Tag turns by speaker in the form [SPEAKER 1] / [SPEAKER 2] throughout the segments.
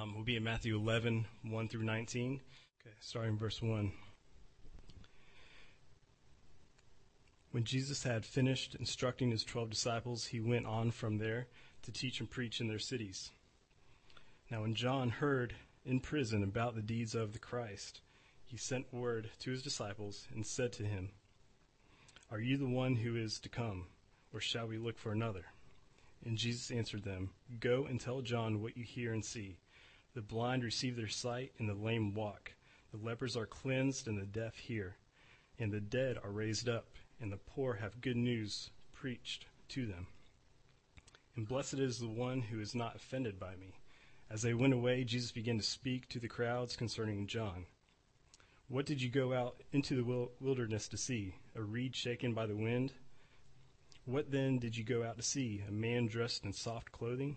[SPEAKER 1] Um, we'll be in Matthew 11, 1 through 19. Okay, starting verse 1. When Jesus had finished instructing his twelve disciples, he went on from there to teach and preach in their cities. Now, when John heard in prison about the deeds of the Christ, he sent word to his disciples and said to him, Are you the one who is to come, or shall we look for another? And Jesus answered them, Go and tell John what you hear and see. The blind receive their sight, and the lame walk. The lepers are cleansed, and the deaf hear. And the dead are raised up, and the poor have good news preached to them. And blessed is the one who is not offended by me. As they went away, Jesus began to speak to the crowds concerning John. What did you go out into the wilderness to see? A reed shaken by the wind? What then did you go out to see? A man dressed in soft clothing?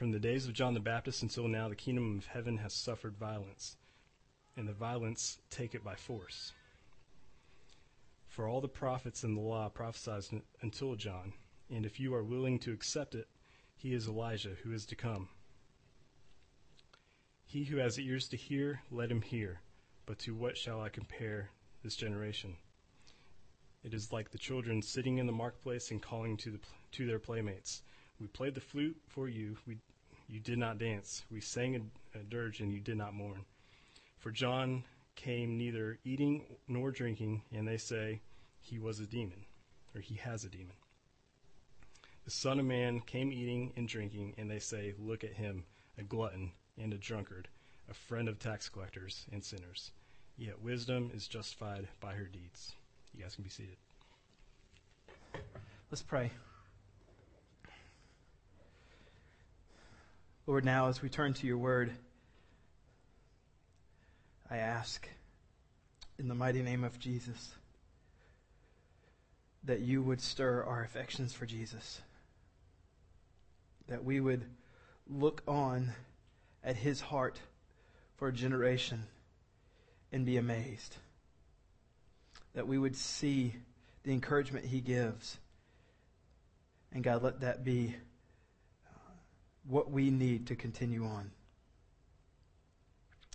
[SPEAKER 1] From the days of John the Baptist until now, the kingdom of heaven has suffered violence, and the violence take it by force. For all the prophets in the law prophesied until John, and if you are willing to accept it, he is Elijah who is to come. He who has ears to hear, let him hear. But to what shall I compare this generation? It is like the children sitting in the marketplace and calling to, the, to their playmates. We played the flute for you. We, you did not dance. We sang a, a dirge and you did not mourn. For John came neither eating nor drinking, and they say he was a demon, or he has a demon. The Son of Man came eating and drinking, and they say, Look at him, a glutton and a drunkard, a friend of tax collectors and sinners. Yet wisdom is justified by her deeds. You guys can be seated.
[SPEAKER 2] Let's pray. Lord, now as we turn to your word, I ask in the mighty name of Jesus that you would stir our affections for Jesus, that we would look on at his heart for a generation and be amazed, that we would see the encouragement he gives. And God, let that be what we need to continue on.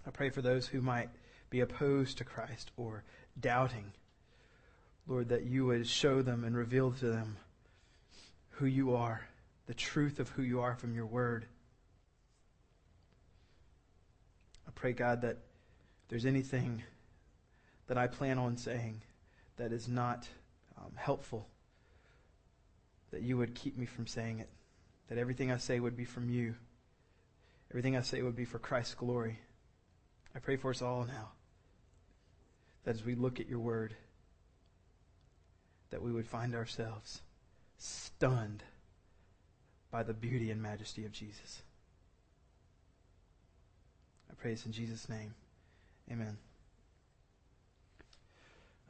[SPEAKER 2] I pray for those who might be opposed to Christ or doubting. Lord, that you would show them and reveal to them who you are, the truth of who you are from your word. I pray, God, that there's anything that I plan on saying that is not um, helpful, that you would keep me from saying it. That everything I say would be from you. Everything I say would be for Christ's glory. I pray for us all now that as we look at your word, that we would find ourselves stunned by the beauty and majesty of Jesus. I pray this in Jesus' name. Amen.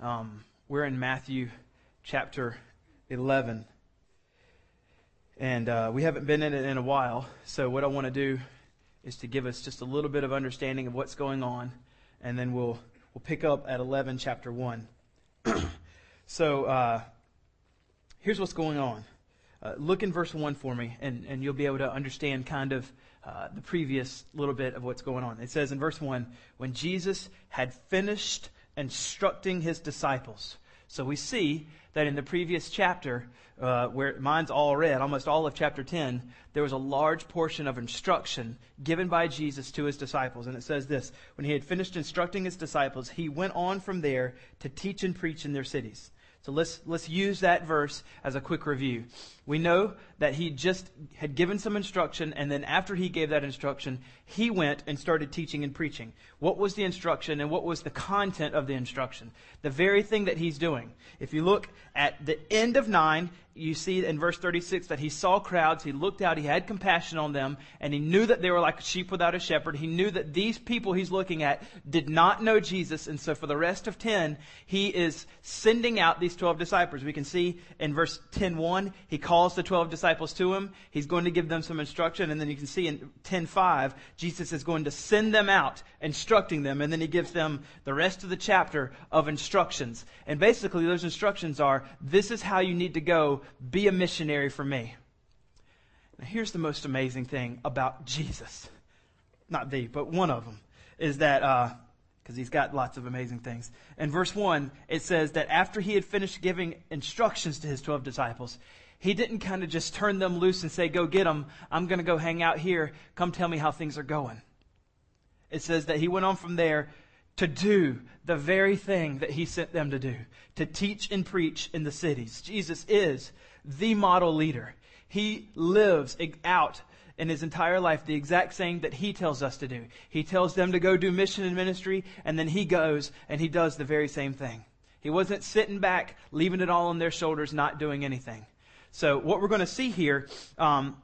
[SPEAKER 2] Um, we're in Matthew chapter 11. And uh, we haven't been in it in a while. So, what I want to do is to give us just a little bit of understanding of what's going on, and then we'll we'll pick up at 11, chapter 1. so uh, here's what's going on. Uh, look in verse 1 for me, and, and you'll be able to understand kind of uh, the previous little bit of what's going on. It says in verse 1 when Jesus had finished instructing his disciples. So we see that in the previous chapter, uh, where mine's all red, almost all of chapter 10, there was a large portion of instruction given by Jesus to his disciples. And it says this When he had finished instructing his disciples, he went on from there to teach and preach in their cities. So let's, let's use that verse as a quick review. We know that he just had given some instruction, and then after he gave that instruction, he went and started teaching and preaching. What was the instruction and what was the content of the instruction? The very thing that he's doing. If you look at the end of 9 you see in verse 36 that he saw crowds, he looked out, he had compassion on them, and he knew that they were like sheep without a shepherd. He knew that these people he's looking at did not know Jesus, and so for the rest of 10, he is sending out these 12 disciples. We can see in verse 10:1, he calls the 12 disciples to him. He's going to give them some instruction, and then you can see in 10:5, Jesus is going to send them out, instructing them, and then he gives them the rest of the chapter of instructions. And basically those instructions are, this is how you need to go be a missionary for me. Now, here's the most amazing thing about Jesus. Not the, but one of them is that, because uh, he's got lots of amazing things. In verse 1, it says that after he had finished giving instructions to his 12 disciples, he didn't kind of just turn them loose and say, Go get them. I'm going to go hang out here. Come tell me how things are going. It says that he went on from there to do the very thing that he sent them to do to teach and preach in the cities. Jesus is the model leader. He lives out in his entire life the exact same that he tells us to do. He tells them to go do mission and ministry, and then he goes and he does the very same thing. He wasn't sitting back, leaving it all on their shoulders, not doing anything. So, what we're going to see here um,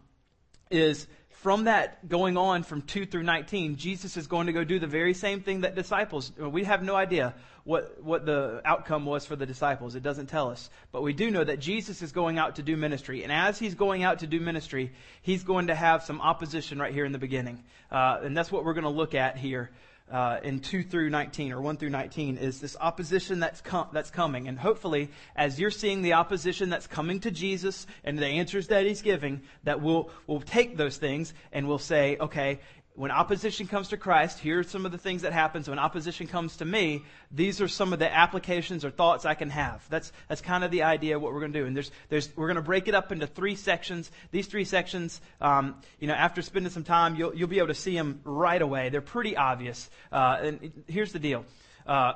[SPEAKER 2] is from that going on from 2 through 19, Jesus is going to go do the very same thing that disciples, we have no idea what, what the outcome was for the disciples. It doesn't tell us. But we do know that Jesus is going out to do ministry. And as he's going out to do ministry, he's going to have some opposition right here in the beginning. Uh, and that's what we're going to look at here uh, in 2 through 19 or 1 through 19 is this opposition that's, com- that's coming. And hopefully, as you're seeing the opposition that's coming to Jesus and the answers that he's giving, that we'll, we'll take those things and we'll say, okay, when opposition comes to Christ, here's some of the things that happens. When opposition comes to me, these are some of the applications or thoughts I can have. That's, that's kind of the idea of what we're going to do. And there's, there's, we're going to break it up into three sections. These three sections, um, you know, after spending some time, you'll, you'll be able to see them right away. They're pretty obvious. Uh, and here's the deal. Uh,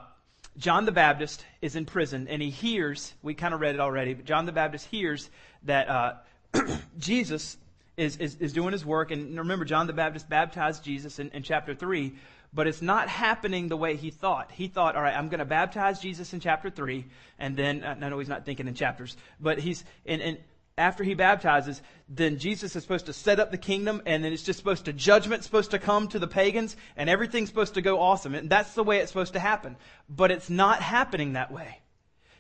[SPEAKER 2] John the Baptist is in prison and he hears, we kind of read it already, but John the Baptist hears that, uh, Jesus is, is, is doing his work. And remember, John the Baptist baptized Jesus in, in chapter 3, but it's not happening the way he thought. He thought, all right, I'm going to baptize Jesus in chapter 3, and then, uh, I know he's not thinking in chapters, but he's, and, and after he baptizes, then Jesus is supposed to set up the kingdom, and then it's just supposed to, judgment's supposed to come to the pagans, and everything's supposed to go awesome. And that's the way it's supposed to happen. But it's not happening that way.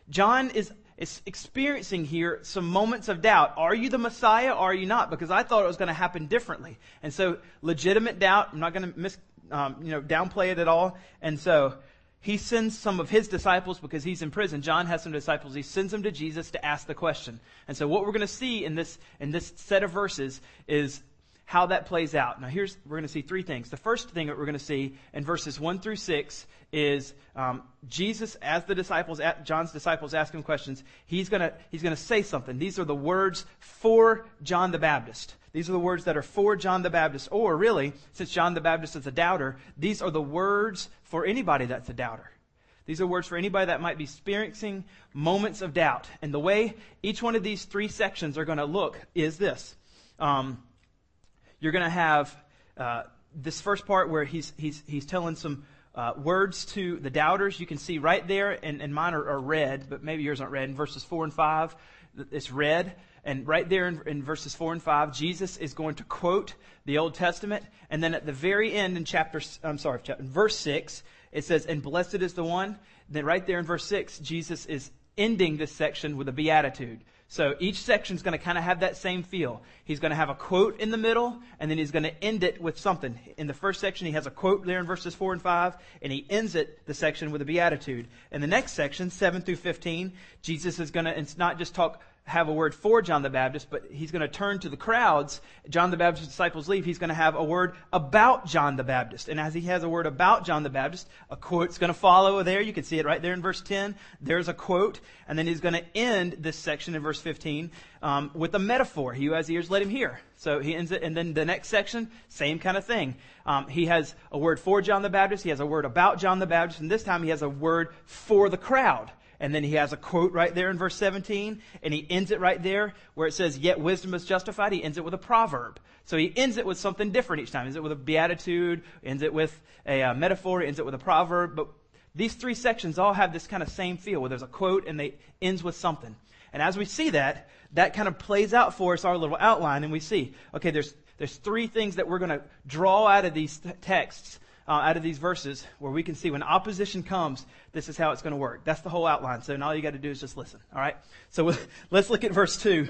[SPEAKER 2] John is is experiencing here some moments of doubt. Are you the Messiah or are you not? Because I thought it was going to happen differently. And so, legitimate doubt. I'm not going to miss, um, you know, downplay it at all. And so, he sends some of his disciples because he's in prison. John has some disciples. He sends them to Jesus to ask the question. And so, what we're going to see in this in this set of verses is how that plays out. Now, here's we're going to see three things. The first thing that we're going to see in verses one through six is um, Jesus, as the disciples, John's disciples, ask him questions. He's going to he's going to say something. These are the words for John the Baptist. These are the words that are for John the Baptist. Or really, since John the Baptist is a doubter, these are the words for anybody that's a doubter. These are words for anybody that might be experiencing moments of doubt. And the way each one of these three sections are going to look is this. Um, you're going to have uh, this first part where he's, he's, he's telling some uh, words to the doubters. You can see right there, and, and mine are, are, red, but maybe yours aren't red. In verses 4 and 5, it's red. And right there in, in, verses 4 and 5, Jesus is going to quote the Old Testament. And then at the very end in chapter, I'm sorry, chapter, verse 6, it says, And blessed is the one. Then right there in verse 6, Jesus is ending this section with a beatitude. So each section is going to kind of have that same feel. He's going to have a quote in the middle, and then he's going to end it with something. In the first section, he has a quote there in verses 4 and 5, and he ends it, the section, with a beatitude. In the next section, 7 through 15, Jesus is going to not just talk have a word for John the Baptist, but he's going to turn to the crowds. John the Baptist's disciples leave. He's going to have a word about John the Baptist. And as he has a word about John the Baptist, a quote's going to follow there. You can see it right there in verse 10. There's a quote. And then he's going to end this section in verse 15 um, with a metaphor. He who has ears, let him hear. So he ends it. And then the next section, same kind of thing. Um, he has a word for John the Baptist. He has a word about John the Baptist. And this time he has a word for the crowd. And then he has a quote right there in verse 17, and he ends it right there where it says, Yet wisdom is justified. He ends it with a proverb. So he ends it with something different each time. Ends it with a beatitude, ends it with a uh, metaphor, ends it with a proverb. But these three sections all have this kind of same feel where there's a quote and they ends with something. And as we see that, that kind of plays out for us our little outline, and we see, okay, there's, there's three things that we're going to draw out of these texts, uh, out of these verses, where we can see when opposition comes, this is how it's going to work. That's the whole outline. So now all you got to do is just listen. All right. So let's look at verse two,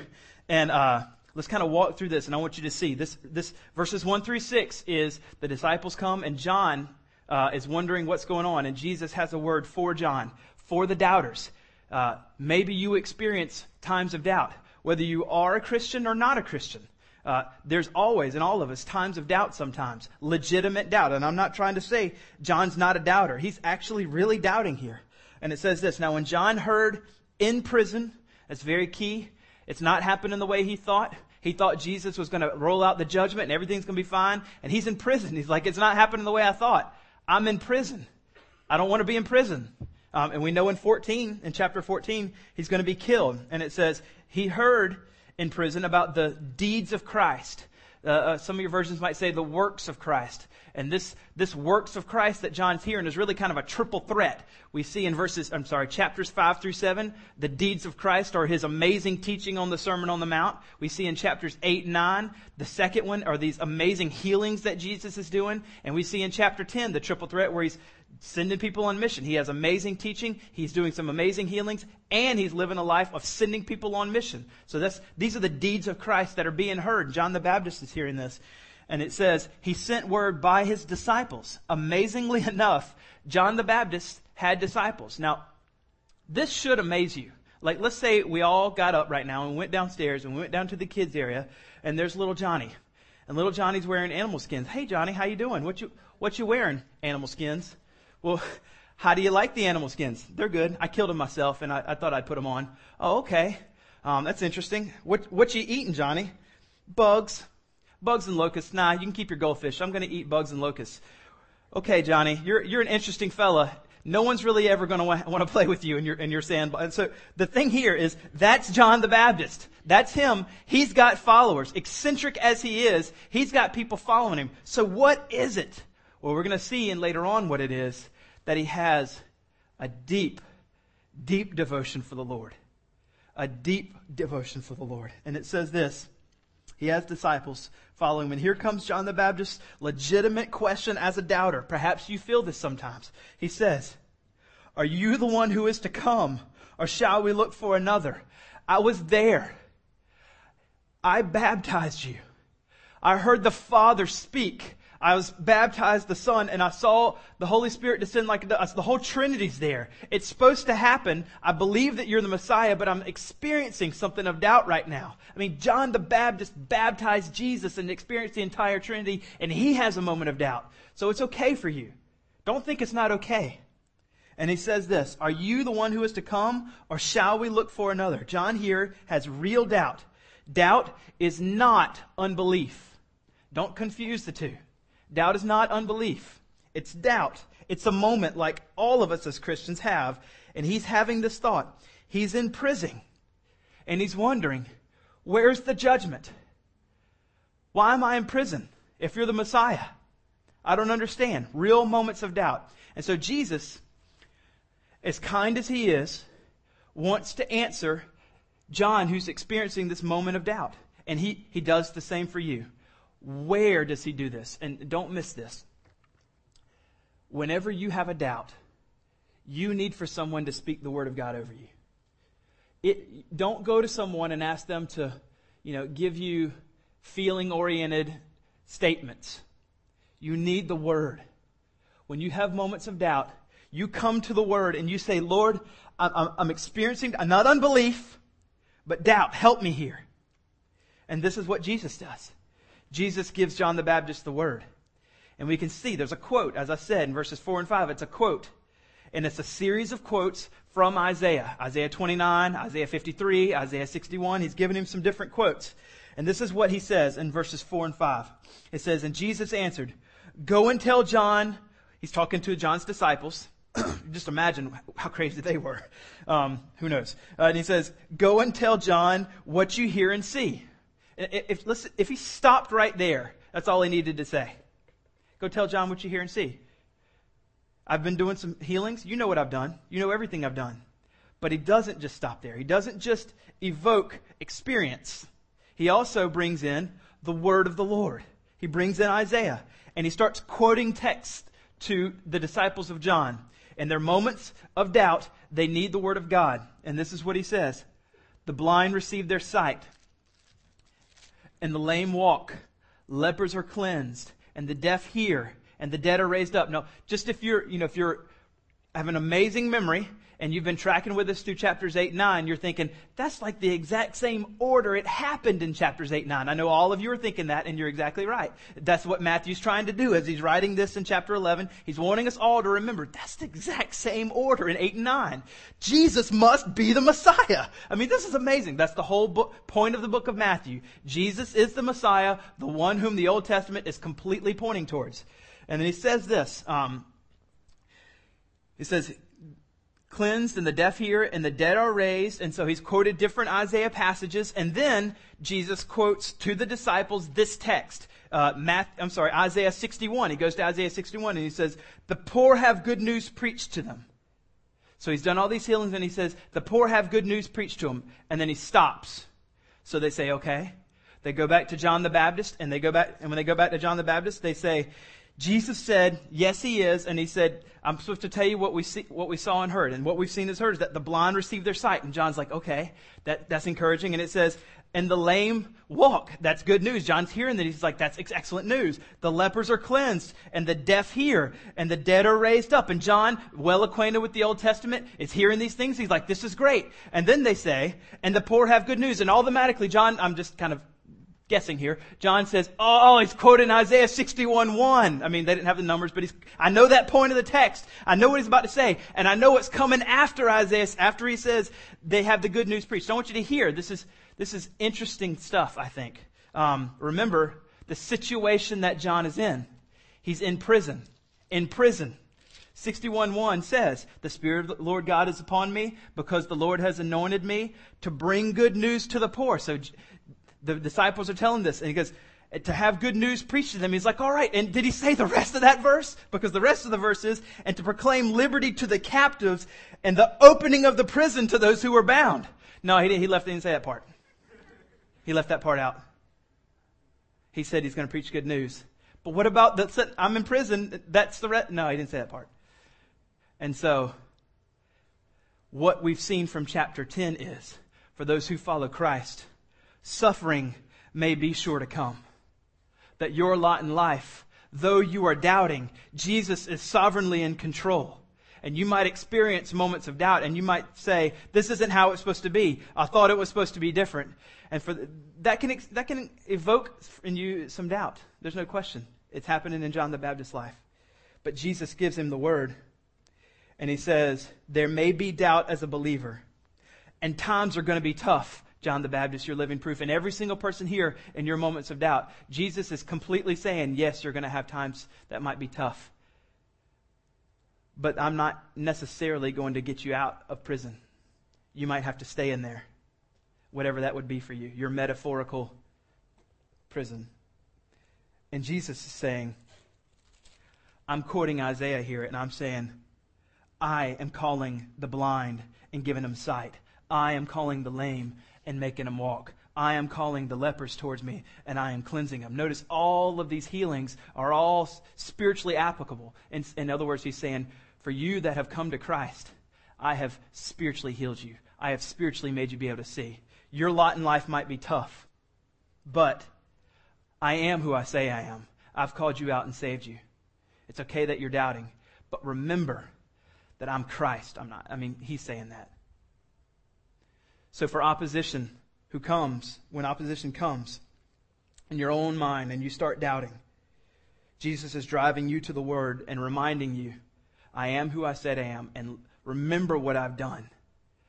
[SPEAKER 2] and uh, let's kind of walk through this. And I want you to see this. This verses one through six is the disciples come, and John uh, is wondering what's going on, and Jesus has a word for John, for the doubters. Uh, maybe you experience times of doubt, whether you are a Christian or not a Christian. Uh, there's always, in all of us, times of doubt sometimes. Legitimate doubt. And I'm not trying to say John's not a doubter. He's actually really doubting here. And it says this Now, when John heard in prison, that's very key. It's not happening the way he thought. He thought Jesus was going to roll out the judgment and everything's going to be fine. And he's in prison. He's like, it's not happening the way I thought. I'm in prison. I don't want to be in prison. Um, and we know in 14, in chapter 14, he's going to be killed. And it says, he heard in prison about the deeds of Christ. Uh, uh, some of your versions might say the works of Christ. And this, this works of Christ that John's hearing is really kind of a triple threat. We see in verses, I'm sorry, chapters 5 through 7, the deeds of Christ or his amazing teaching on the Sermon on the Mount. We see in chapters 8 and 9, the second one are these amazing healings that Jesus is doing. And we see in chapter 10, the triple threat where he's sending people on mission. He has amazing teaching. He's doing some amazing healings and he's living a life of sending people on mission. So that's, these are the deeds of Christ that are being heard. John the Baptist is hearing this. And it says, he sent word by his disciples. Amazingly enough, John the Baptist had disciples. Now, this should amaze you. Like, let's say we all got up right now and went downstairs and we went down to the kids area and there's little Johnny. And little Johnny's wearing animal skins. Hey Johnny, how you doing? What you, what you wearing? Animal skins. Well, how do you like the animal skins? They're good. I killed them myself and I, I thought I'd put them on. Oh, okay. Um, that's interesting. What, what you eating, Johnny? Bugs. Bugs and locusts. Nah, you can keep your goldfish. I'm going to eat bugs and locusts. Okay, Johnny, you're, you're an interesting fella. No one's really ever going to want to play with you in your, in your sand. And so the thing here is that's John the Baptist. That's him. He's got followers. Eccentric as he is, he's got people following him. So what is it? Well, we're going to see in later on what it is that he has a deep, deep devotion for the Lord. A deep devotion for the Lord. And it says this. He has disciples following him. And here comes John the Baptist, legitimate question as a doubter. Perhaps you feel this sometimes. He says, Are you the one who is to come, or shall we look for another? I was there. I baptized you. I heard the Father speak. I was baptized the Son and I saw the Holy Spirit descend like the, the whole Trinity's there. It's supposed to happen. I believe that you're the Messiah, but I'm experiencing something of doubt right now. I mean, John the Baptist baptized Jesus and experienced the entire Trinity and he has a moment of doubt. So it's okay for you. Don't think it's not okay. And he says this, are you the one who is to come or shall we look for another? John here has real doubt. Doubt is not unbelief. Don't confuse the two. Doubt is not unbelief. It's doubt. It's a moment like all of us as Christians have. And he's having this thought. He's in prison. And he's wondering, where's the judgment? Why am I in prison if you're the Messiah? I don't understand. Real moments of doubt. And so Jesus, as kind as he is, wants to answer John who's experiencing this moment of doubt. And he, he does the same for you. Where does he do this? And don't miss this. Whenever you have a doubt, you need for someone to speak the word of God over you. It, don't go to someone and ask them to, you know, give you feeling oriented statements. You need the word. When you have moments of doubt, you come to the word and you say, Lord, I'm, I'm experiencing not unbelief, but doubt. Help me here. And this is what Jesus does. Jesus gives John the Baptist the word. And we can see there's a quote, as I said in verses 4 and 5, it's a quote. And it's a series of quotes from Isaiah. Isaiah 29, Isaiah 53, Isaiah 61. He's given him some different quotes. And this is what he says in verses 4 and 5. It says, And Jesus answered, Go and tell John, he's talking to John's disciples. Just imagine how crazy they were. Um, who knows? Uh, and he says, Go and tell John what you hear and see. If, listen, if he stopped right there, that's all he needed to say. Go tell John what you hear and see. I've been doing some healings. You know what I've done. You know everything I've done. But he doesn't just stop there. He doesn't just evoke experience. He also brings in the word of the Lord. He brings in Isaiah and he starts quoting texts to the disciples of John. In their moments of doubt, they need the word of God. And this is what he says. The blind receive their sight and the lame walk. Lepers are cleansed and the deaf hear and the dead are raised up. Now, just if you're, you know, if you're have an amazing memory and you've been tracking with us through chapters 8 and 9, you're thinking, that's like the exact same order it happened in chapters 8 and 9. I know all of you are thinking that, and you're exactly right. That's what Matthew's trying to do as he's writing this in chapter 11. He's wanting us all to remember that's the exact same order in 8 and 9. Jesus must be the Messiah. I mean, this is amazing. That's the whole book, point of the book of Matthew. Jesus is the Messiah, the one whom the Old Testament is completely pointing towards. And then he says this. Um, he says, cleansed and the deaf hear and the dead are raised. And so he's quoted different Isaiah passages. And then Jesus quotes to the disciples this text. Uh, Math, I'm sorry, Isaiah 61. He goes to Isaiah 61 and he says, the poor have good news preached to them. So he's done all these healings and he says, the poor have good news preached to them. And then he stops. So they say, okay. They go back to John the Baptist and they go back, and when they go back to John the Baptist, they say, Jesus said, yes, he is. And he said, I'm supposed to tell you what we see, what we saw and heard. And what we've seen is heard is that the blind receive their sight. And John's like, okay, that, that's encouraging. And it says, and the lame walk. That's good news. John's hearing that. He's like, that's excellent news. The lepers are cleansed and the deaf hear and the dead are raised up. And John, well acquainted with the Old Testament, is hearing these things. He's like, this is great. And then they say, and the poor have good news. And automatically, John, I'm just kind of guessing here. John says, oh, he's quoting Isaiah 61:1. I mean, they didn't have the numbers, but he's, I know that point of the text. I know what he's about to say. And I know what's coming after Isaiah, after he says they have the good news preached. I want you to hear. This is, this is interesting stuff, I think. Um, remember the situation that John is in. He's in prison. In prison. 61.1 says, The Spirit of the Lord God is upon me because the Lord has anointed me to bring good news to the poor. So the disciples are telling this, and he goes, to have good news preached to them. He's like, all right. And did he say the rest of that verse? Because the rest of the verse is, and to proclaim liberty to the captives and the opening of the prison to those who were bound. No, he, he left, he didn't say that part. He left that part out. He said he's going to preach good news. But what about the, I'm in prison, that's the rest? No, he didn't say that part. And so, what we've seen from chapter 10 is, for those who follow Christ, suffering may be sure to come. That your lot in life, though you are doubting, Jesus is sovereignly in control. And you might experience moments of doubt and you might say, this isn't how it's supposed to be. I thought it was supposed to be different. And for the, that can, that can evoke in you some doubt. There's no question. It's happening in John the Baptist's life. But Jesus gives him the word. And he says, there may be doubt as a believer. And times are going to be tough. John the Baptist, you're living proof. And every single person here in your moments of doubt, Jesus is completely saying, yes, you're going to have times that might be tough. But I'm not necessarily going to get you out of prison. You might have to stay in there, whatever that would be for you, your metaphorical prison. And Jesus is saying, I'm quoting Isaiah here, and I'm saying, I am calling the blind and giving them sight. I am calling the lame and making them walk. I am calling the lepers towards me and I am cleansing them. Notice all of these healings are all spiritually applicable. In, in other words, he's saying, for you that have come to Christ, I have spiritually healed you. I have spiritually made you be able to see. Your lot in life might be tough, but I am who I say I am. I've called you out and saved you. It's okay that you're doubting, but remember that I'm Christ. I'm not. I mean, he's saying that. So for opposition who comes, when opposition comes in your own mind and you start doubting, Jesus is driving you to the Word and reminding you, I am who I said I am, and remember what I've done.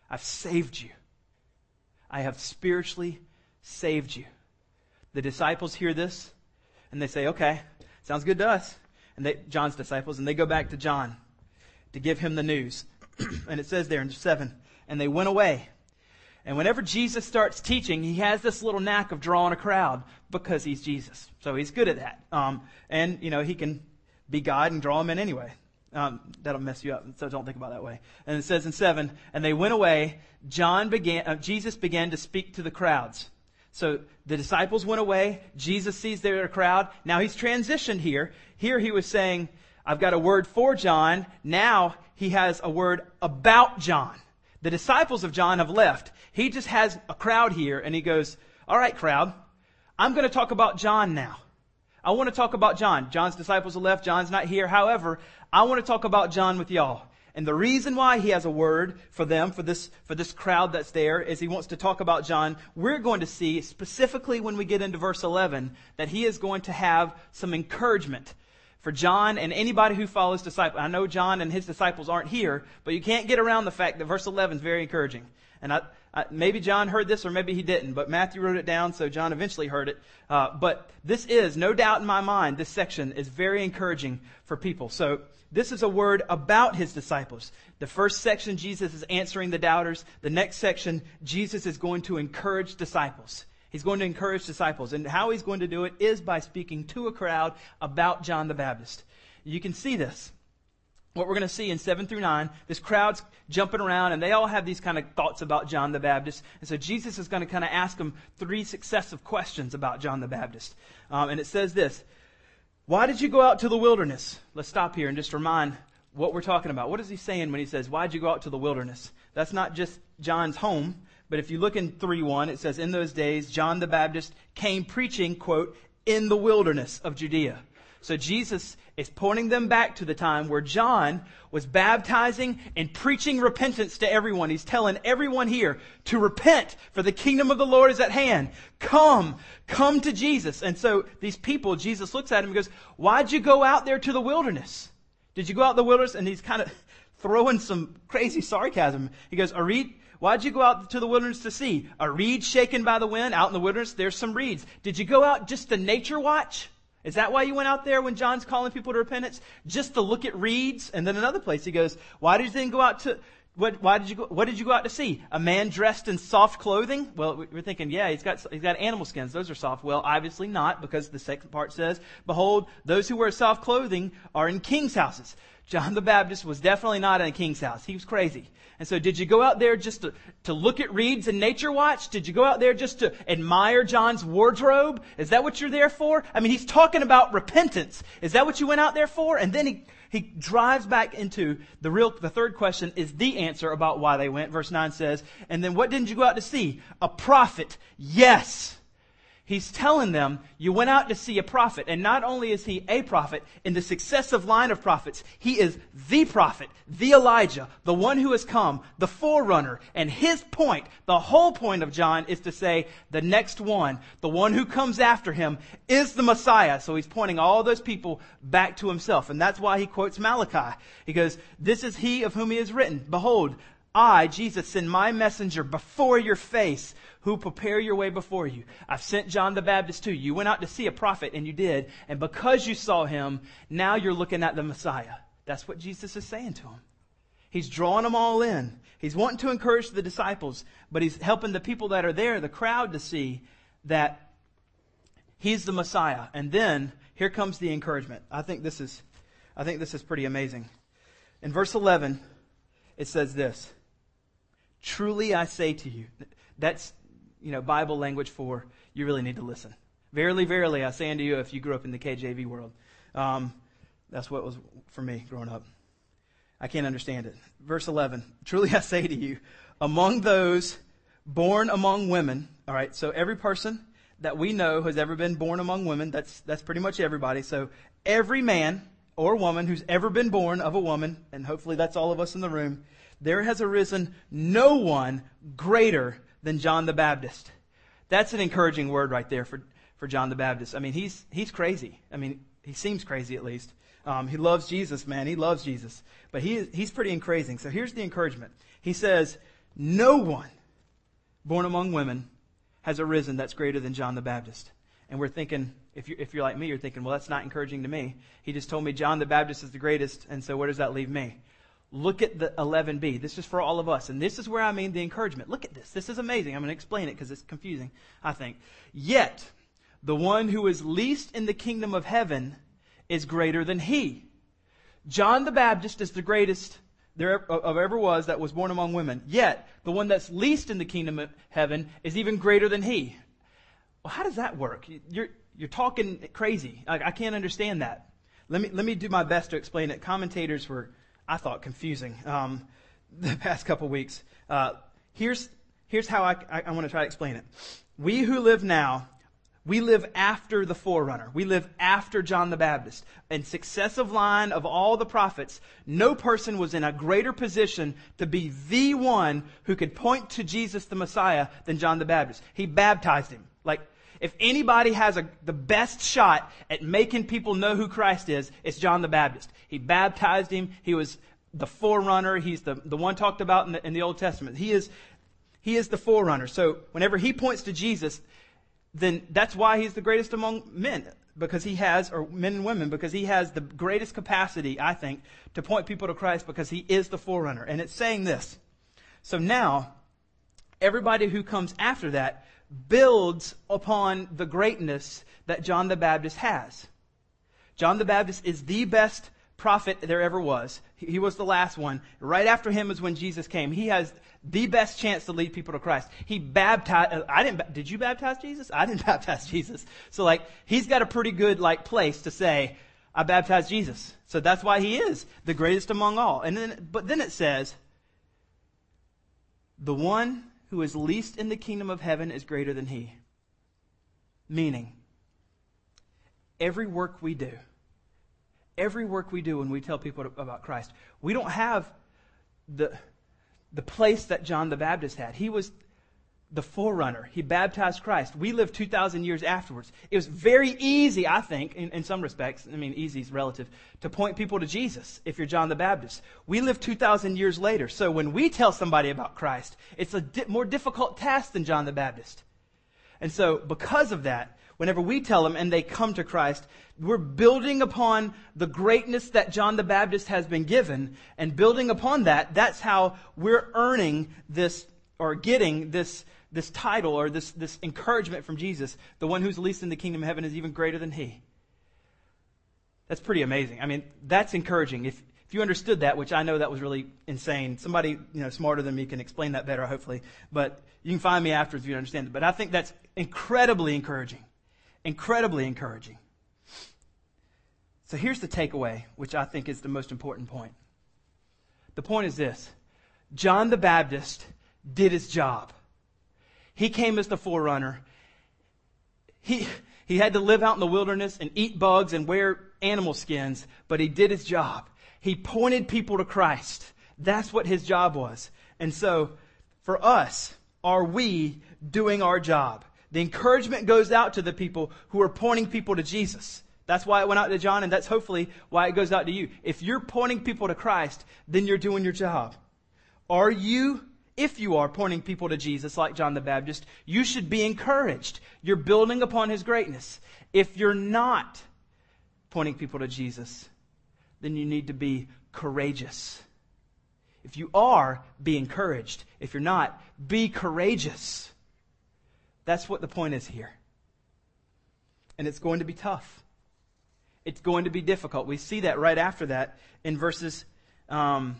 [SPEAKER 2] I've saved you. I have spiritually saved you. The disciples hear this and they say, okay, sounds good to us. And they, John's disciples, and they go back to John to give him the news. and it says there in 7, and they went away and whenever Jesus starts teaching, he has this little knack of drawing a crowd because he's Jesus. So he's good at that. Um, and, you know, he can be God and draw them in anyway. Um, that'll mess you up, so don't think about that way. And it says in 7, and they went away. John began, uh, Jesus began to speak to the crowds. So the disciples went away. Jesus sees there a crowd. Now he's transitioned here. Here he was saying, I've got a word for John. Now he has a word about John. The disciples of John have left. He just has a crowd here and he goes, all right, crowd, I'm going to talk about John now. I want to talk about John. John's disciples have left. John's not here. However, I want to talk about John with y'all. And the reason why he has a word for them, for this, for this crowd that's there, is he wants to talk about John. We're going to see, specifically when we get into verse 11, that he is going to have some encouragement for John and anybody who follows disciples. I know John and his disciples aren't here, but you can't get around the fact that verse 11 is very encouraging. And I, I, maybe John heard this or maybe he didn't, but Matthew wrote it down, so John eventually heard it. Uh, but this is, no doubt in my mind, this section is very encouraging for people. So this is a word about his disciples. The first section, Jesus is answering the doubters. The next section, Jesus is going to encourage disciples. He's going to encourage disciples. And how he's going to do it is by speaking to a crowd about John the Baptist. You can see this. What we're going to see in 7 through 9, this crowd's jumping around and they all have these kind of thoughts about John the Baptist. And so Jesus is going to kind of ask them three successive questions about John the Baptist. Um, and it says this Why did you go out to the wilderness? Let's stop here and just remind what we're talking about. What is he saying when he says, Why'd you go out to the wilderness? That's not just John's home. But if you look in 3:1, it says, In those days, John the Baptist came preaching, quote, in the wilderness of Judea. So Jesus is pointing them back to the time where John was baptizing and preaching repentance to everyone. He's telling everyone here to repent for the kingdom of the Lord is at hand. Come, come to Jesus. And so these people, Jesus looks at him and goes, why'd you go out there to the wilderness? Did you go out the wilderness? And he's kind of throwing some crazy sarcasm. He goes, a reed, Why'd you go out to the wilderness to see? A reed shaken by the wind out in the wilderness? There's some reeds. Did you go out just to nature watch? Is that why you went out there when John's calling people to repentance? Just to look at reeds? And then another place he goes, why did you then go out to, what, why did you go, what did you go out to see? A man dressed in soft clothing? Well, we're thinking, yeah, he's got, he's got animal skins. Those are soft. Well, obviously not because the second part says, behold, those who wear soft clothing are in king's houses. John the Baptist was definitely not in a king's house. He was crazy. And so did you go out there just to, to look at reeds and nature watch? Did you go out there just to admire John's wardrobe? Is that what you're there for? I mean, he's talking about repentance. Is that what you went out there for? And then he, he drives back into the real, the third question is the answer about why they went. Verse 9 says, and then what didn't you go out to see? A prophet. Yes. He's telling them, you went out to see a prophet. And not only is he a prophet, in the successive line of prophets, he is the prophet, the Elijah, the one who has come, the forerunner. And his point, the whole point of John is to say, the next one, the one who comes after him, is the Messiah. So he's pointing all those people back to himself. And that's why he quotes Malachi. He goes, this is he of whom he is written. Behold, I, Jesus, send my messenger before your face who prepare your way before you. I've sent John the Baptist to you. You went out to see a prophet and you did. And because you saw him, now you're looking at the Messiah. That's what Jesus is saying to him. He's drawing them all in. He's wanting to encourage the disciples, but he's helping the people that are there, the crowd, to see that he's the Messiah. And then here comes the encouragement. I think this is, I think this is pretty amazing. In verse 11, it says this. Truly I say to you. That's you know, Bible language for you really need to listen. Verily, verily, I say unto you, if you grew up in the KJV world, um, that's what was for me growing up. I can't understand it. Verse 11 Truly I say to you, among those born among women, all right, so every person that we know has ever been born among women, that's, that's pretty much everybody. So every man or woman who's ever been born of a woman, and hopefully that's all of us in the room, there has arisen no one greater than John the Baptist. That's an encouraging word right there for, for John the Baptist. I mean, he's, he's crazy. I mean, he seems crazy at least. Um, he loves Jesus, man. He loves Jesus. But he, he's pretty crazy. So here's the encouragement. He says, No one born among women has arisen that's greater than John the Baptist. And we're thinking, if you're, if you're like me, you're thinking, well, that's not encouraging to me. He just told me John the Baptist is the greatest, and so where does that leave me? Look at the 11b. This is for all of us. And this is where I mean the encouragement. Look at this. This is amazing. I'm going to explain it because it's confusing, I think. Yet, the one who is least in the kingdom of heaven is greater than he. John the Baptist is the greatest there of ever was that was born among women. Yet, the one that's least in the kingdom of heaven is even greater than he. Well, how does that work? You're, you're talking crazy. I, I can't understand that. Let me, let me do my best to explain it. Commentators were, I thought, confusing um, the past couple weeks. Uh, here's, here's how I, I, I want to try to explain it. We who live now we live after the forerunner. We live after John the Baptist. In successive line of all the prophets, no person was in a greater position to be the one who could point to Jesus the Messiah than John the Baptist. He baptized him. If anybody has a, the best shot at making people know who Christ is, it's John the Baptist. He baptized him. He was the forerunner. He's the, the one talked about in the, in the Old Testament. He is, he is the forerunner. So whenever he points to Jesus, then that's why he's the greatest among men because he has, or men and women, because he has the greatest capacity, I think, to point people to Christ because he is the forerunner. And it's saying this. So now, everybody who comes after that builds upon the greatness that John the Baptist has. John the Baptist is the best prophet there ever was. He was the last one. Right after him is when Jesus came. He has the best chance to lead people to Christ. He baptized, I didn't, did you baptize Jesus? I didn't baptize Jesus. So like, he's got a pretty good like place to say, I baptized Jesus. So that's why he is the greatest among all. And then, but then it says, the one who is least in the kingdom of heaven is greater than he. Meaning, every work we do, every work we do when we tell people about Christ, we don't have the, the place that John the Baptist had. He was the forerunner. He baptized Christ. We lived 2,000 years afterwards. It was very easy, I think, in, in, some respects, I mean, easy is relative, to point people to Jesus if you're John the Baptist. We live 2,000 years later. So when we tell somebody about Christ, it's a di- more difficult task than John the Baptist. And so because of that, whenever we tell them and they come to Christ, we're building upon the greatness that John the Baptist has been given, and building upon that, that's how we're earning this or getting this this title or this, this encouragement from Jesus. The one who's least in the kingdom of heaven is even greater than he. That's pretty amazing. I mean, that's encouraging. If, if you understood that, which I know that was really insane, somebody you know smarter than me can explain that better, hopefully. But you can find me afterwards if you understand it. But I think that's incredibly encouraging. Incredibly encouraging. So here's the takeaway, which I think is the most important point. The point is this John the Baptist did his job. He came as the forerunner. He, he had to live out in the wilderness and eat bugs and wear animal skins, but he did his job. He pointed people to Christ. That's what his job was. And so, for us, are we doing our job? The encouragement goes out to the people who are pointing people to Jesus. That's why it went out to John, and that's hopefully why it goes out to you. If you're pointing people to Christ, then you're doing your job. Are you, if you are pointing people to Jesus like John the Baptist, you should be encouraged. You're building upon his greatness. If you're not pointing people to Jesus, then you need to be courageous. If you are, be encouraged. If you're not, be courageous. That's what the point is here. And it's going to be tough it's going to be difficult. We see that right after that in verses um,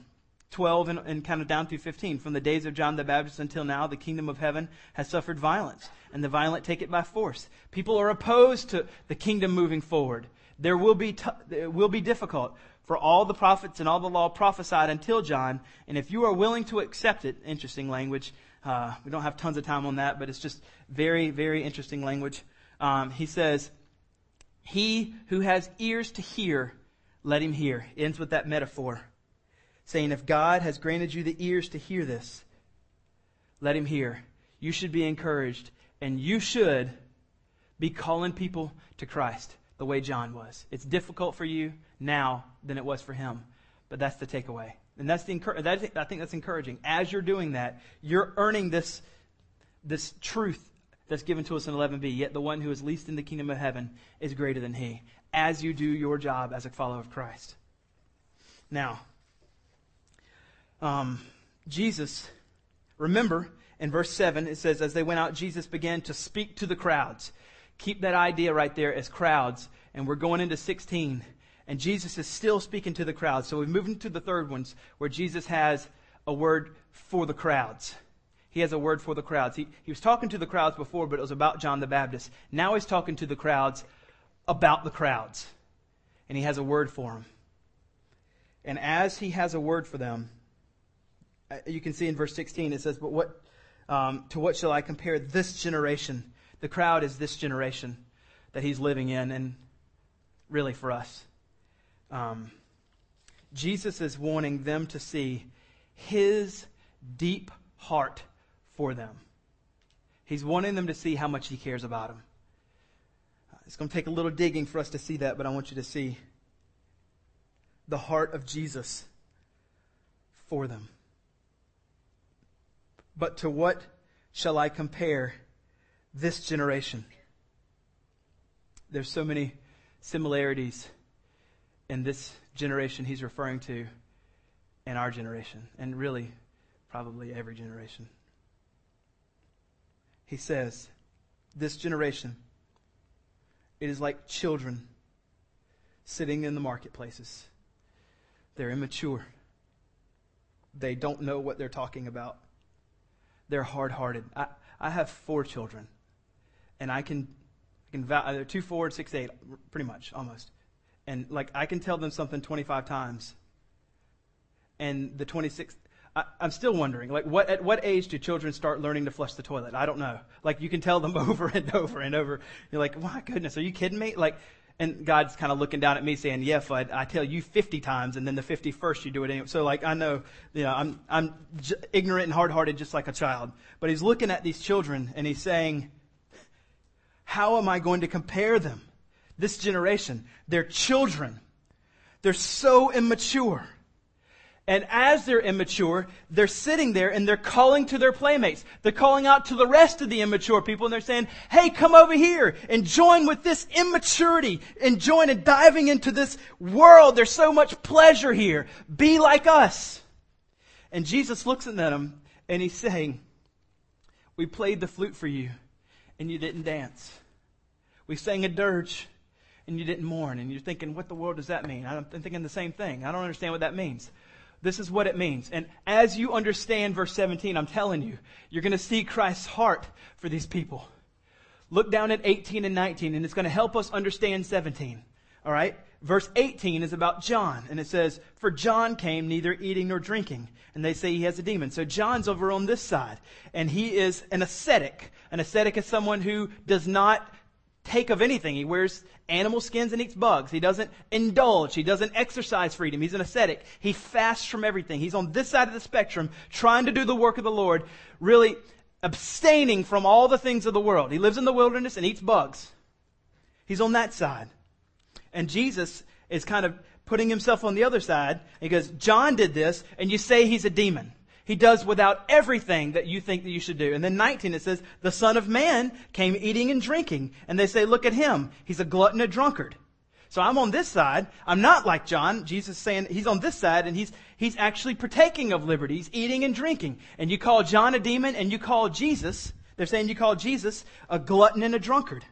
[SPEAKER 2] 12 and, and, kind of down through 15. From the days of John the Baptist until now, the kingdom of heaven has suffered violence, and the violent take it by force. People are opposed to the kingdom moving forward. There will be, t- it will be difficult for all the prophets and all the law prophesied until John. And if you are willing to accept it, interesting language. Uh, we don't have tons of time on that, but it's just very, very interesting language. Um, he says, he who has ears to hear, let him hear. Ends with that metaphor, saying, if God has granted you the ears to hear this, let him hear. You should be encouraged, and you should be calling people to Christ the way John was. It's difficult for you now than it was for him, but that's the takeaway. And that's the I think that's encouraging. As you're doing that, you're earning this, this truth that's given to us in 11b. Yet the one who is least in the kingdom of heaven is greater than he, as you do your job as a follower of Christ. Now, um, Jesus, remember in verse 7, it says, As they went out, Jesus began to speak to the crowds. Keep that idea right there as crowds. And we're going into 16. And Jesus is still speaking to the crowds. So we move into the third ones where Jesus has a word for the crowds. He has a word for the crowds. He, he was talking to the crowds before, but it was about John the Baptist. Now he's talking to the crowds about the crowds. And he has a word for them. And as he has a word for them, you can see in verse 16 it says, But what, um, to what shall I compare this generation? The crowd is this generation that he's living in, and really for us. Um, Jesus is wanting them to see his deep heart for them. He's wanting them to see how much he cares about them. It's going to take a little digging for us to see that, but I want you to see the heart of Jesus for them. But to what shall I compare this generation? There's so many similarities in this generation he's referring to and our generation, and really probably every generation. He says, This generation, it is like children sitting in the marketplaces. They're immature. They don't know what they're talking about. They're hard hearted. I, I have four children, and I can, I can vouch, they're two, four, and six, eight, pretty much, almost. And like, I can tell them something 25 times, and the 26th, I, am still wondering, like, what, at what age do children start learning to flush the toilet? I don't know. Like, you can tell them over and over and over. You're like, my goodness, are you kidding me? Like, and God's kind of looking down at me saying, yeah, I tell you 50 times and then the 51st you do it anyway. So like, I know, you know, I'm, I'm j- ignorant and hard-hearted just like a child. But he's looking at these children and he's saying, how am I going to compare them? This generation, they're children. They're so immature. And as they're immature, they're sitting there and they're calling to their playmates. They're calling out to the rest of the immature people and they're saying, hey, come over here and join with this immaturity and join and diving into this world. There's so much pleasure here. Be like us. And Jesus looks at them and he's saying, we played the flute for you and you didn't dance. We sang a dirge and you didn't mourn. And you're thinking, what the world does that mean? I'm thinking the same thing. I don't understand what that means. This is what it means. And as you understand verse 17, I'm telling you, you're going to see Christ's heart for these people. Look down at 18 and 19, and it's going to help us understand 17. All right? Verse 18 is about John, and it says, For John came neither eating nor drinking. And they say he has a demon. So John's over on this side, and he is an ascetic. An ascetic is someone who does not take of anything. He wears animal skins and eats bugs. He doesn't indulge. He doesn't exercise freedom. He's an ascetic. He fasts from everything. He's on this side of the spectrum, trying to do the work of the Lord, really abstaining from all the things of the world. He lives in the wilderness and eats bugs. He's on that side. And Jesus is kind of putting himself on the other side. He goes, John did this, and you say he's a demon. He does without everything that you think that you should do. And then 19 it says, the son of man came eating and drinking. And they say, look at him. He's a glutton, a drunkard. So I'm on this side. I'm not like John. Jesus saying he's on this side and he's, he's actually partaking of liberties, eating and drinking. And you call John a demon and you call Jesus, they're saying you call Jesus a glutton and a drunkard.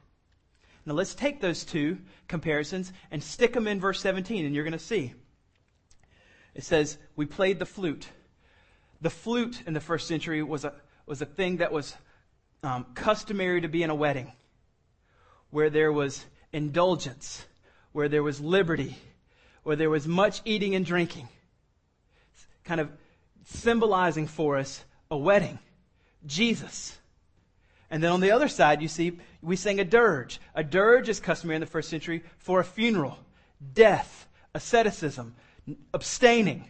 [SPEAKER 2] Now let's take those two comparisons and stick them in verse 17 and you're going to see. It says, we played the flute the flute in the first century was a, was a thing that was um, customary to be in a wedding, where there was indulgence, where there was liberty, where there was much eating and drinking. Kind of symbolizing for us a wedding, Jesus. And then on the other side, you see, we sing a dirge. A dirge is customary in the first century for a funeral, death, asceticism, abstaining.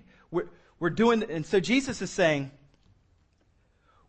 [SPEAKER 2] We're, doing, and so Jesus is saying,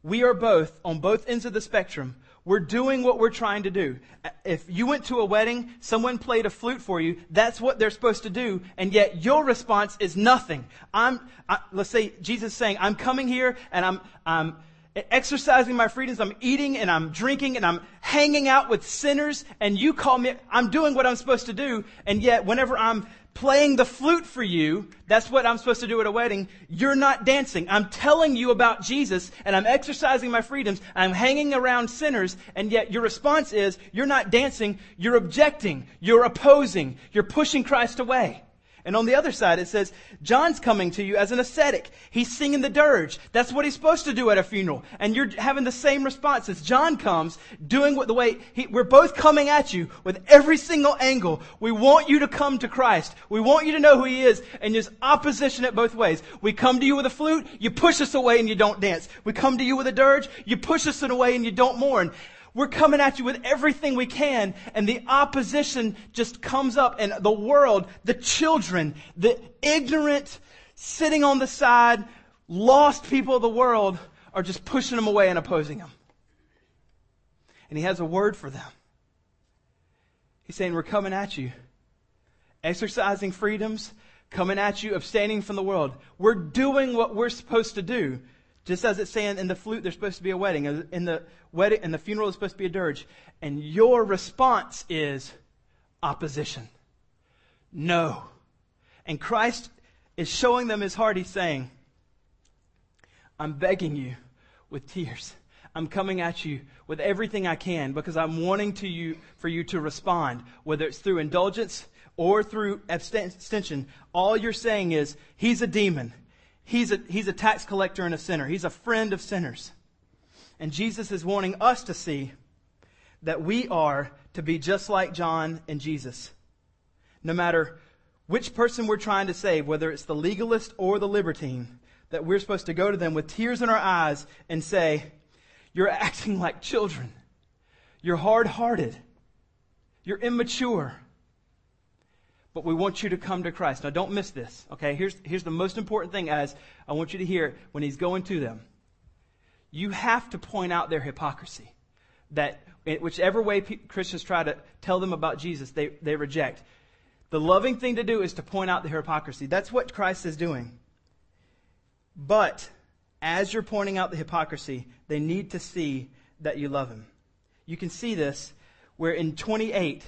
[SPEAKER 2] we are both on both ends of the spectrum. We're doing what we're trying to do. If you went to a wedding, someone played a flute for you, that's what they're supposed to do, and yet your response is nothing. I'm, I, let's say Jesus is saying, I'm coming here and I'm, I'm exercising my freedoms, I'm eating and I'm drinking and I'm hanging out with sinners, and you call me, I'm doing what I'm supposed to do, and yet whenever I'm playing the flute for you. That's what I'm supposed to do at a wedding. You're not dancing. I'm telling you about Jesus and I'm exercising my freedoms. I'm hanging around sinners and yet your response is you're not dancing. You're objecting. You're opposing. You're pushing Christ away. And on the other side, it says, John's coming to you as an ascetic. He's singing the dirge. That's what he's supposed to do at a funeral. And you're having the same response as John comes, doing what the way, he, we're both coming at you with every single angle. We want you to come to Christ. We want you to know who he is. And there's opposition at both ways. We come to you with a flute, you push us away and you don't dance. We come to you with a dirge, you push us away and you don't mourn. We're coming at you with everything we can, and the opposition just comes up, and the world, the children, the ignorant, sitting on the side, lost people of the world are just pushing them away and opposing them. And he has a word for them. He's saying, We're coming at you. Exercising freedoms, coming at you, abstaining from the world. We're doing what we're supposed to do. Just as it's saying in the flute, there's supposed to be a wedding. In the wedding, in the funeral, there's supposed to be a dirge. And your response is opposition. No. And Christ is showing them his heart. He's saying, I'm begging you with tears. I'm coming at you with everything I can because I'm wanting to you, for you to respond, whether it's through indulgence or through abstention. All you're saying is, He's a demon. He's a, he's a tax collector and a sinner. He's a friend of sinners. And Jesus is wanting us to see that we are to be just like John and Jesus. No matter which person we're trying to save, whether it's the legalist or the libertine, that we're supposed to go to them with tears in our eyes and say, You're acting like children. You're hard hearted. You're immature but we want you to come to Christ. Now, don't miss this, okay? Here's, here's the most important thing as I want you to hear when he's going to them. You have to point out their hypocrisy. That whichever way Christians try to tell them about Jesus, they, they reject. The loving thing to do is to point out the hypocrisy. That's what Christ is doing. But as you're pointing out the hypocrisy, they need to see that you love him. You can see this where in 28,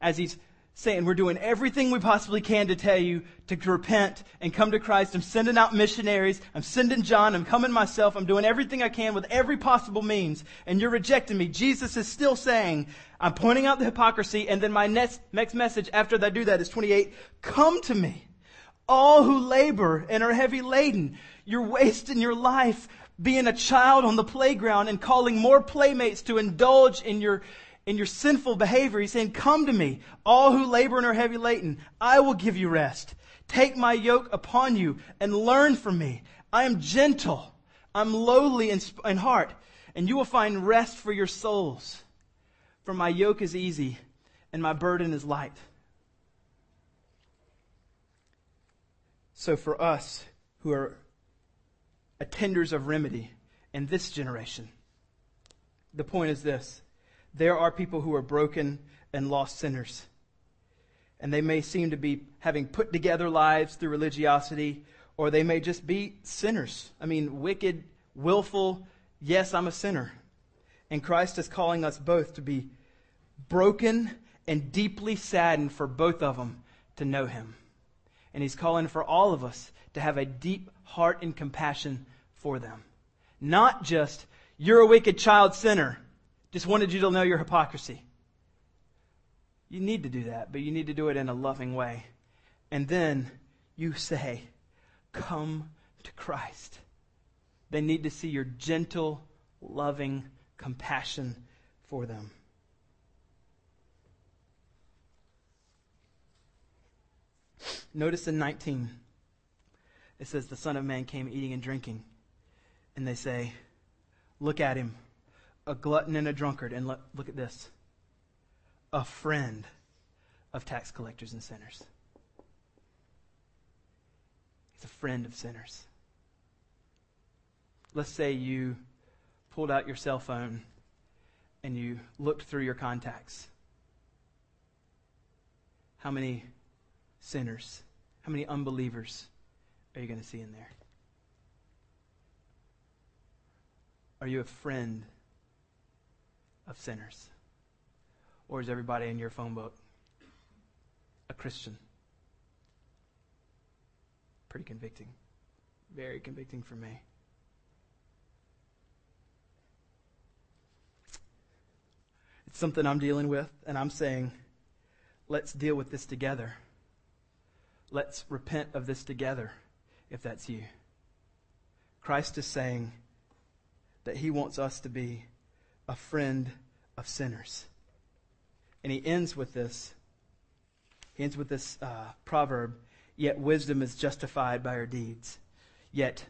[SPEAKER 2] as he's saying we're doing everything we possibly can to tell you to repent and come to Christ. I'm sending out missionaries. I'm sending John. I'm coming myself. I'm doing everything I can with every possible means. And you're rejecting me. Jesus is still saying, I'm pointing out the hypocrisy. And then my next, next message after I do that is 28. Come to me, all who labor and are heavy laden. You're wasting your life being a child on the playground and calling more playmates to indulge in your, in your sinful behavior. He's saying, Come to me, all who labor and are heavy laden. I will give you rest. Take my yoke upon you and learn from me. I am gentle. I'm lowly in, in heart, and you will find rest for your souls. For my yoke is easy and my burden is light. So for us who are attenders of remedy in this generation, the point is this there are people who are broken and lost sinners. And they may seem to be having put together lives through religiosity, or they may just be sinners. I mean, wicked, willful, yes, I'm a sinner. And Christ is calling us both to be broken and deeply saddened for both of them to know Him. And He's calling for all of us to have a deep heart and compassion for them. Not just, you're a wicked child sinner. Just wanted you to know your hypocrisy. You need to do that, but you need to do it in a loving way. And then you say, Come to Christ. They need to see your gentle, loving compassion for them. Notice in 19, it says, The Son of Man came eating and drinking. And they say, Look at him a glutton and a drunkard. And look, at this a friend of tax collectors and sinners. He's a friend of sinners. Let's say you pulled out your cell phone and you looked through your contacts. How many sinners, how many unbelievers are you going to see in there? Are you a friend of sinners? Or is everybody in your phone book a Christian? Pretty convicting. Very convicting for me. It's something I'm dealing with, and I'm saying, let's deal with this together. let's repent of this together if that's you. Christ is saying that he wants us to be a friend of sinners. And he ends with this. He ends with this uh, proverb Yet wisdom is justified by her deeds. Yet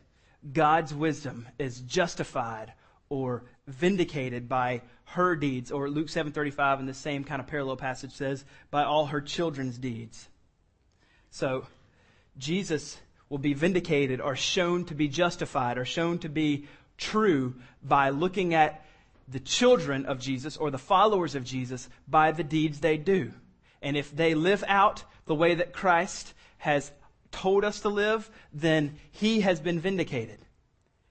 [SPEAKER 2] God's wisdom is justified or vindicated by her deeds. Or Luke 7.35 in the same kind of parallel passage says, by all her children's deeds. So, Jesus will be vindicated or shown to be justified or shown to be true by looking at the children of Jesus or the followers of Jesus by the deeds they do. And if they live out the way that Christ has told us to live, then he has been vindicated.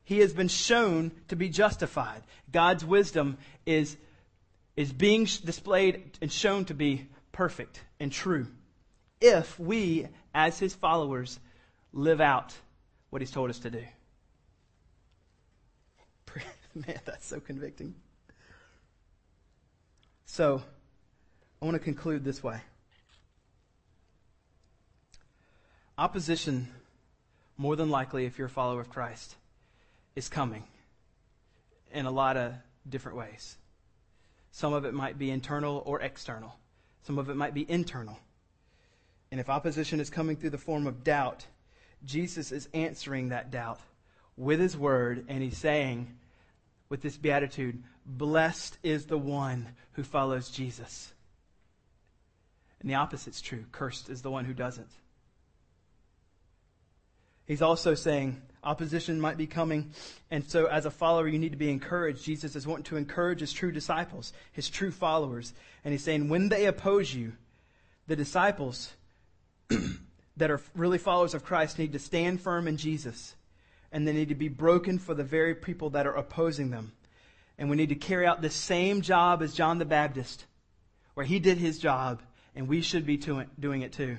[SPEAKER 2] He has been shown to be justified. God's wisdom is, is being displayed and shown to be perfect and true. If we, as his followers, live out what he's told us to do. Man, that's so convicting. So, I want to conclude this way. Opposition, more than likely, if you're a follower of Christ, is coming in a lot of different ways. Some of it might be internal or external. Some of it might be internal. And if opposition is coming through the form of doubt, Jesus is answering that doubt with his word, and he's saying, with this beatitude, blessed is the one who follows Jesus. And the opposite's true. Cursed is the one who doesn't. He's also saying opposition might be coming. And so, as a follower, you need to be encouraged. Jesus is wanting to encourage his true disciples, his true followers. And he's saying, when they oppose you, the disciples that are really followers of Christ need to stand firm in Jesus. And they need to be broken for the very people that are opposing them. And we need to carry out the same job as John the Baptist, where he did his job, and we should be doing it too.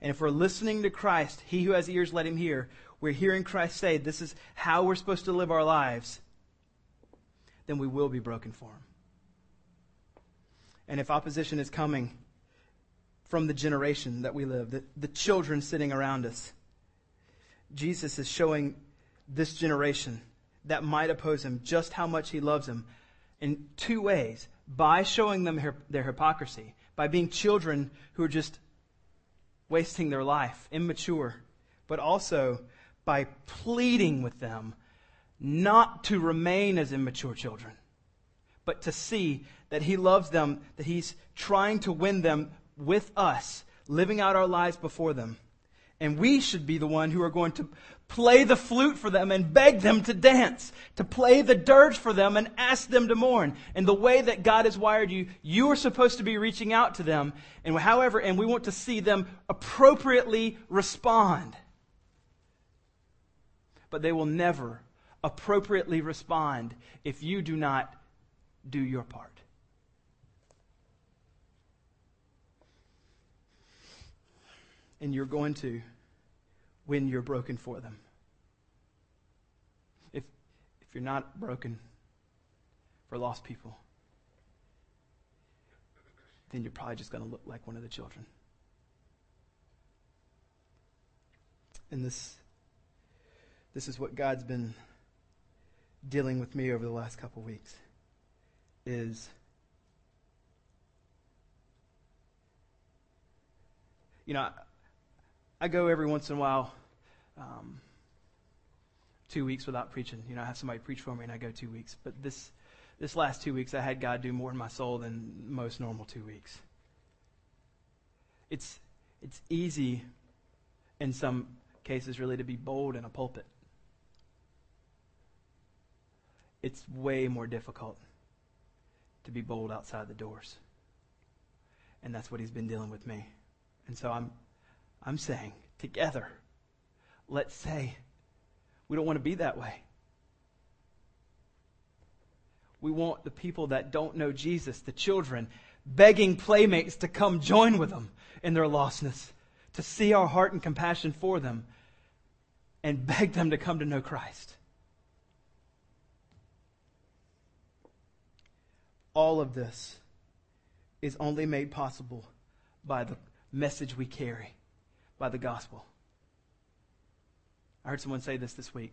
[SPEAKER 2] And if we're listening to Christ, he who has ears, let him hear. We're hearing Christ say, this is how we're supposed to live our lives, then we will be broken for him. And if opposition is coming from the generation that we live, the, the children sitting around us, Jesus is showing this generation that might oppose him just how much he loves them in two ways by showing them their hypocrisy, by being children who are just wasting their life, immature, but also by pleading with them not to remain as immature children, but to see that He loves them, that He's trying to win them with us, living out our lives before them. And we should be the one who are going to play the flute for them and beg them to dance, to play the dirge for them and ask them to mourn. And the way that God has wired you, you are supposed to be reaching out to them. And however, and we want to see them appropriately respond. But they will never appropriately respond if you do not do your part. And you're going to when you're broken for them. If, if you're not broken for lost people, then you're probably just going to look like one of the children. And this, this is what God's been dealing with me over the last couple weeks is you know I go every once in a while, um, two weeks without preaching. You know, I have somebody preach for me, and I go two weeks. But this this last two weeks, I had God do more in my soul than most normal two weeks. It's it's easy, in some cases, really, to be bold in a pulpit. It's way more difficult to be bold outside the doors. And that's what he's been dealing with me. And so I'm I'm saying together, let's say we don't want to be that way. We want the people that don't know Jesus, the children, begging playmates to come join with them in their lostness, to see our heart and compassion for them, and beg them to come to know Christ. All of this is only made possible by the message we carry by the gospel. I heard someone say this this week.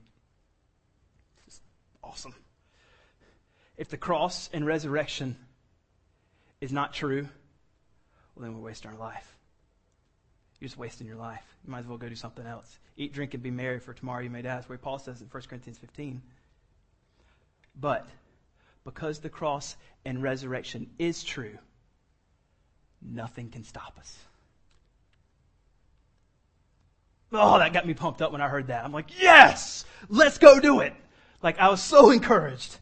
[SPEAKER 2] This is awesome. If the cross and resurrection is not true, well, then we're wasting our life. You're just wasting your life. You might as well go do something else. Eat, drink, and be merry, for tomorrow you may die. That's where Paul says in 1 Corinthians 15. But because the cross and resurrection is true, nothing can stop us. Oh, that got me pumped up when I heard that. I'm like, yes, let's go do it. Like, I was so encouraged.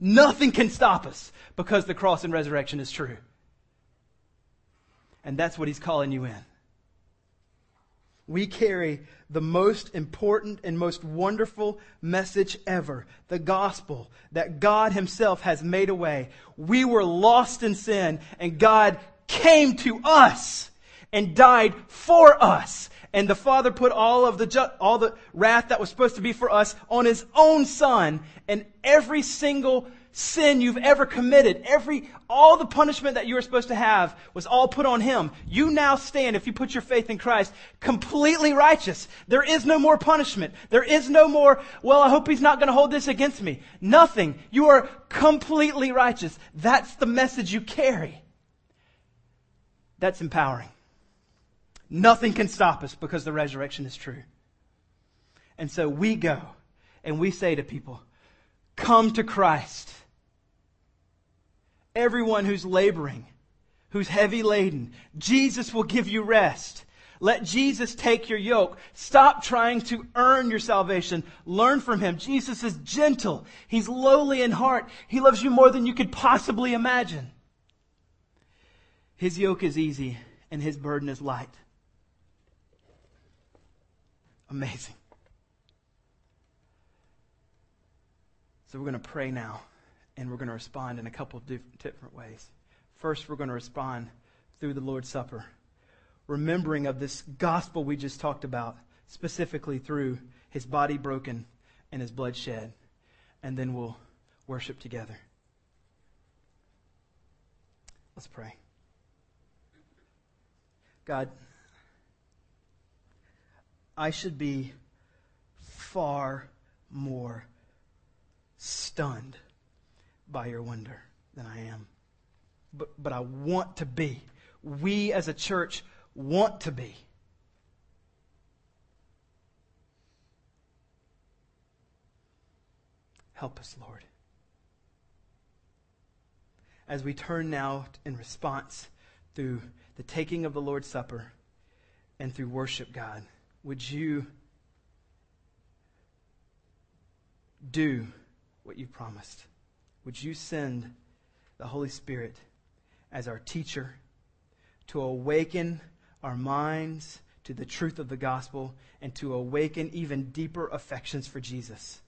[SPEAKER 2] Nothing can stop us because the cross and resurrection is true. And that's what he's calling you in. We carry the most important and most wonderful message ever the gospel that God Himself has made a way. We were lost in sin, and God came to us and died for us. And the Father put all of the ju- all the wrath that was supposed to be for us on His own Son, and every single sin you've ever committed, every, all the punishment that you were supposed to have was all put on him. You now stand, if you put your faith in Christ, completely righteous. There is no more punishment. There is no more, well, I hope he's not going to hold this against me. Nothing. You are completely righteous. That's the message you carry. That's empowering. Nothing can stop us because the resurrection is true. And so we go and we say to people, come to Christ. Everyone who's laboring, who's heavy laden, Jesus will give you rest. Let Jesus take your yoke. Stop trying to earn your salvation. Learn from him. Jesus is gentle. He's lowly in heart. He loves you more than you could possibly imagine. His yoke is easy and his burden is light. Amazing. So we're going to pray now and we're going to respond in a couple of different ways. First, we're going to respond through the Lord's Supper, remembering of this gospel we just talked about, specifically through his body broken and his blood shed. And then we'll worship together. Let's pray. God, I should be far more stunned by your wonder than I am. But, but I want to be. We as a church want to be. Help us, Lord. As we turn now in response through the taking of the Lord's Supper and through worship, God, would you do what you promised? would you send the Holy Spirit as our teacher to awaken our minds to the truth of the gospel and to awaken even deeper affections for Jesus.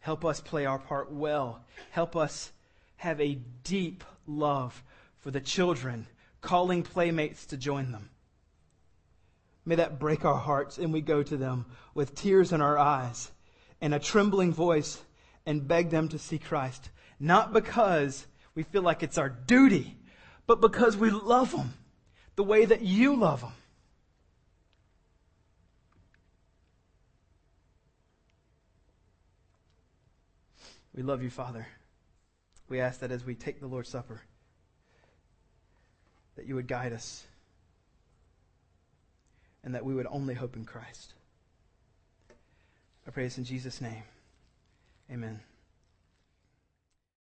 [SPEAKER 2] Help us play our part well. Help us have a deep love for the children, calling playmates to join them. May that break our hearts and we go to them with tears in our eyes and a trembling voice and beg them to see Christ. Not because we feel like it's our duty, but because we love them the way that you love them. We love you, Father. We ask that as we take the Lord's Supper, that you would guide us and that we would only hope in Christ. I pray this in Jesus' name. Amen.